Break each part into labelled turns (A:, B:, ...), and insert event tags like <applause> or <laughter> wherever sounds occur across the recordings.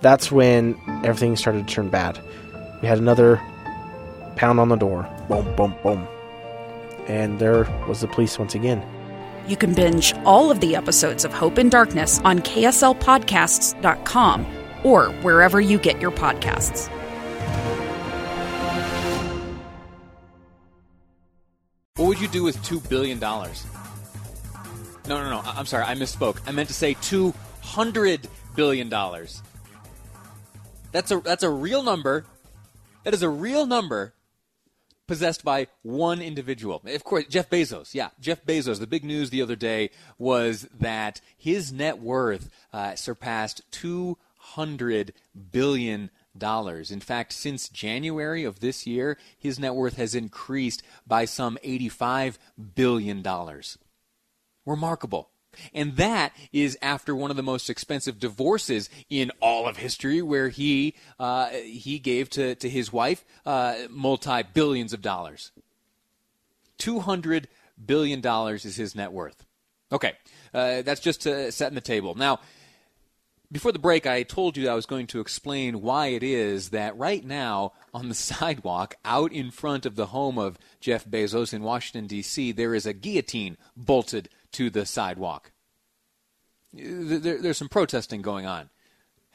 A: That's when everything started to turn bad. We had another pound on the door. Boom, boom, boom. And there was the police once again.
B: You can binge all of the episodes of Hope in Darkness on KSLPodcasts.com or wherever you get your podcasts.
C: What would you do with $2 billion? No, no, no. I'm sorry. I misspoke. I meant to say $200 billion. That's a, that's a real number. That is a real number possessed by one individual. Of course, Jeff Bezos. Yeah, Jeff Bezos. The big news the other day was that his net worth uh, surpassed $200 billion. In fact, since January of this year, his net worth has increased by some 85 billion dollars. Remarkable. And that is after one of the most expensive divorces in all of history, where he uh, he gave to, to his wife uh, multi billions of dollars. Two hundred billion dollars is his net worth. Okay, uh, that's just to set in the table. Now, before the break, I told you I was going to explain why it is that right now on the <laughs> sidewalk out in front of the home of Jeff Bezos in Washington, D.C., there is a guillotine bolted to the sidewalk. There, there's some protesting going on.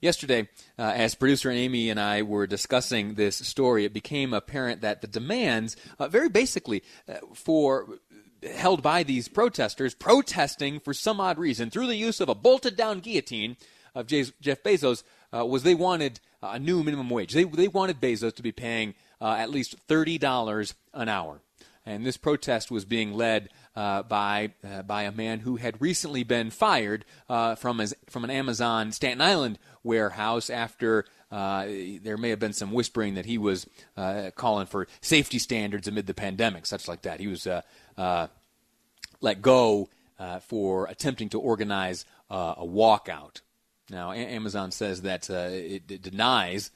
C: Yesterday, uh, as producer Amy and I were discussing this story, it became apparent that the demands, uh, very basically, uh, for held by these protesters protesting for some odd reason through the use of a bolted down guillotine of Jeff Bezos uh, was they wanted a new minimum wage. They, they wanted Bezos to be paying uh, at least $30 an hour. And this protest was being led uh, by, uh, by a man who had recently been fired uh, from, his, from an Amazon Staten Island warehouse after uh, there may have been some whispering that he was calling for safety standards amid the pandemic, such like that. He was let go for attempting to organize a walkout now, Amazon says that uh, it, it, denies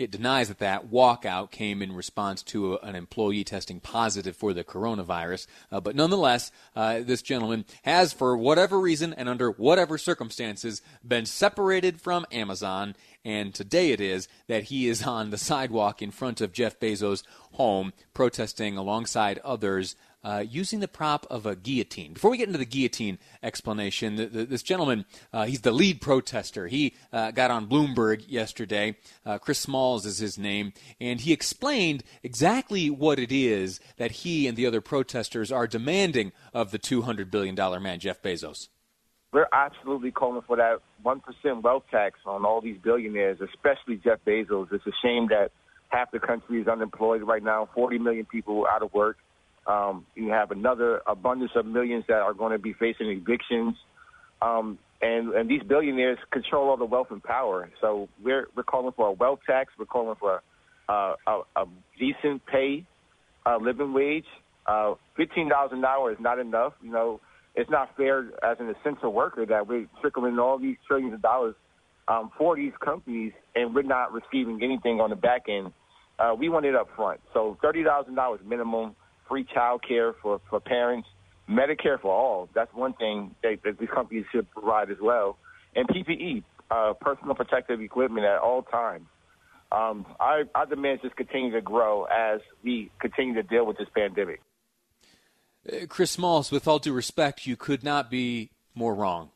C: it denies that that walkout came in response to a, an employee testing positive for the coronavirus. Uh, but nonetheless, uh, this gentleman has, for whatever reason and under whatever circumstances, been separated from Amazon. And today it is that he is on the sidewalk in front of Jeff Bezos' home protesting alongside others uh, using the prop of a guillotine. Before we get into the guillotine explanation, the, the, this gentleman, uh, he's the lead protester. He uh, got on Bloomberg yesterday. Uh, Chris Smalls is his name, and he explained exactly what it is that he and the other protesters are demanding of the $200 billion man, Jeff Bezos.
D: We're absolutely calling for that 1% wealth tax on all these billionaires, especially Jeff Bezos. It's a shame that half the country is unemployed right now, 40 million people out of work. Um, you have another abundance of millions that are going to be facing evictions. Um, and, and these billionaires control all the wealth and power. So we're, we're calling for a wealth tax. We're calling for a, a, decent pay uh, living wage. Uh, $15 an hour is not enough. You know, it's not fair as an essential worker that we're trickling all these trillions of dollars um, for these companies and we're not receiving anything on the back end. Uh, we want it up front. So $30,000 minimum free child care for, for parents, Medicare for all. That's one thing that, that these companies should provide as well. And PPE, uh, personal protective equipment at all times. Um, our, our demands just continue to grow as we continue to deal with this pandemic.
C: Uh, Chris Smalls, with all due respect, you could not be more wrong.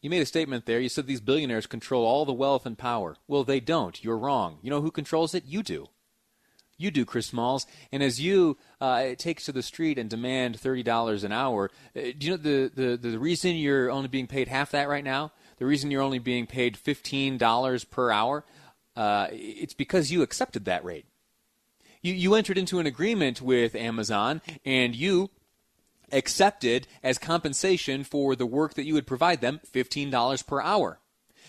C: You made a statement there. You said these billionaires control all the wealth and power. Well, they don't. You're wrong. You know who controls it? You do. You do, Chris Smalls. And as you uh, take to the street and demand $30 an hour, uh, do you know the, the, the reason you're only being paid half that right now? The reason you're only being paid $15 per hour? Uh, it's because you accepted that rate. You, you entered into an agreement with Amazon and you accepted as compensation for the work that you would provide them $15 per hour.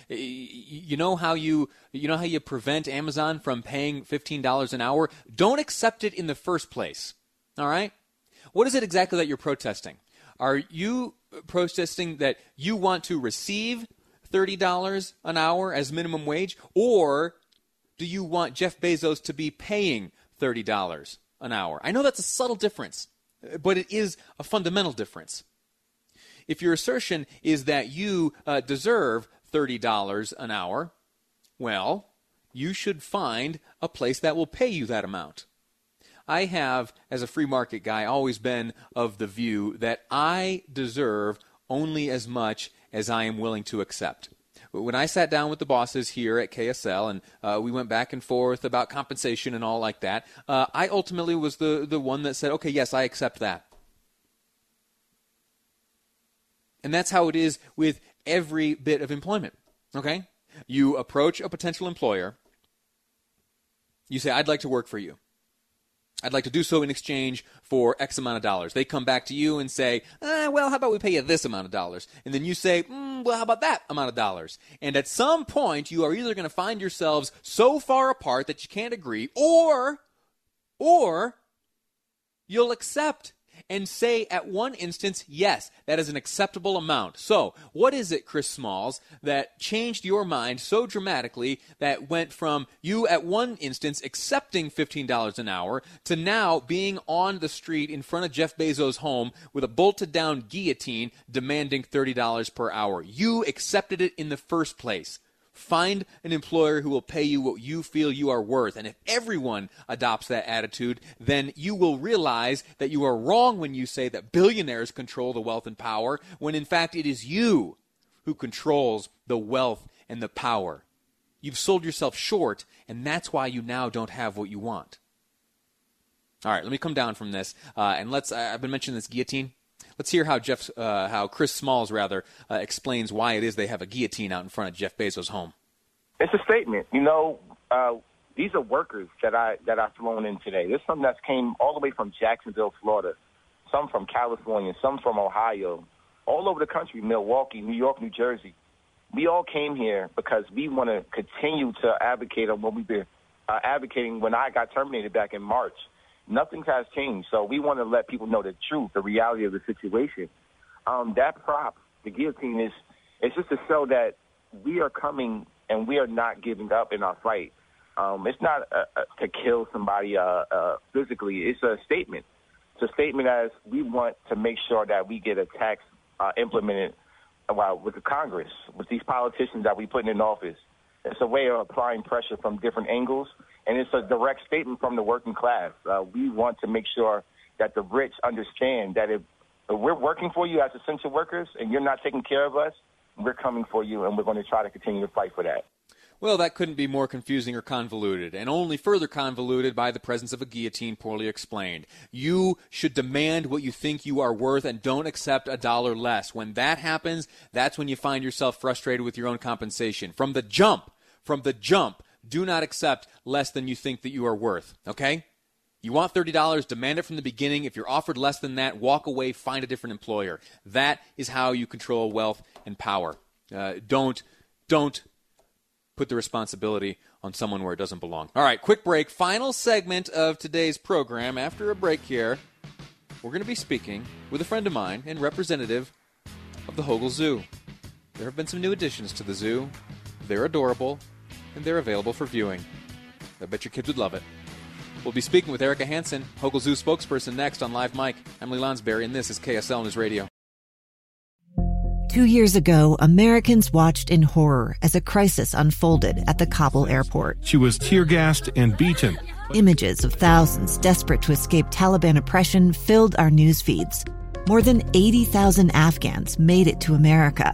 C: You know how you you know how you prevent Amazon from paying $15 an hour? Don't accept it in the first place. All right? What is it exactly that you're protesting? Are you protesting that you want to receive $30 an hour as minimum wage or do you want Jeff Bezos to be paying $30 an hour? I know that's a subtle difference, but it is a fundamental difference. If your assertion is that you uh, deserve $30 an hour, well, you should find a place that will pay you that amount. I have, as a free market guy, always been of the view that I deserve only as much as I am willing to accept. When I sat down with the bosses here at KSL and uh, we went back and forth about compensation and all like that, uh, I ultimately was the, the one that said, okay, yes, I accept that. And that's how it is with every bit of employment. Okay? You approach a potential employer. You say, I'd like to work for you. I'd like to do so in exchange for X amount of dollars. They come back to you and say, eh, well, how about we pay you this amount of dollars? And then you say, mm, well, how about that amount of dollars? And at some point, you are either going to find yourselves so far apart that you can't agree, or, or, you'll accept and say at one instance, yes, that is an acceptable amount. So, what is it, Chris Smalls, that changed your mind so dramatically that went from you at one instance accepting $15 an hour to now being on the street in front of Jeff Bezos' home with a bolted down guillotine demanding $30 per hour? You accepted it in the first place. Find an employer who will pay you what you feel you are worth. And if everyone adopts that attitude, then you will realize that you are wrong when you say that billionaires control the wealth and power, when in fact it is you who controls the wealth and the power. You've sold yourself short, and that's why you now don't have what you want. All right, let me come down from this, uh, and let's. I've been mentioning this guillotine. Let's hear how Jeff, uh, how Chris Smalls rather uh, explains why it is they have a guillotine out in front of Jeff Bezos' home.
D: It's a statement. You know, uh, these are workers that I that I've flown in today. This is something that came all the way from Jacksonville, Florida, some from California, some from Ohio, all over the country, Milwaukee, New York, New Jersey. We all came here because we want to continue to advocate on what we've been uh, advocating when I got terminated back in March nothing has changed. So we want to let people know the truth, the reality of the situation. Um, that prop, the guillotine, is it's just to show that we are coming and we are not giving up in our fight. Um, it's not uh, uh, to kill somebody uh, uh, physically. It's a statement. It's a statement as we want to make sure that we get a tax uh, implemented uh, with the Congress, with these politicians that we put in office. It's a way of applying pressure from different angles and it's a direct statement from the working class. Uh, we want to make sure that the rich understand that if, if we're working for you as essential workers and you're not taking care of us, we're coming for you, and we're going to try to continue to fight for that.
C: Well, that couldn't be more confusing or convoluted, and only further convoluted by the presence of a guillotine poorly explained. You should demand what you think you are worth and don't accept a dollar less. When that happens, that's when you find yourself frustrated with your own compensation. From the jump, from the jump, do not accept less than you think that you are worth, okay? You want $30, demand it from the beginning. If you're offered less than that, walk away, find a different employer. That is how you control wealth and power. Uh, don't, don't put the responsibility on someone where it doesn't belong. All right, quick break. Final segment of today's program. After a break here, we're going to be speaking with a friend of mine and representative of the Hogle Zoo. There have been some new additions to the zoo. They're adorable and they're available for viewing. I bet your kids would love it. We'll be speaking with Erica Hansen, Hogle Zoo spokesperson, next on Live Mic. Emily Lonsberry, and this is KSL News Radio.
E: Two years ago, Americans watched in horror as a crisis unfolded at the Kabul airport.
F: She was tear gassed and beaten.
E: Images of thousands desperate to escape Taliban oppression filled our news feeds. More than 80,000 Afghans made it to America.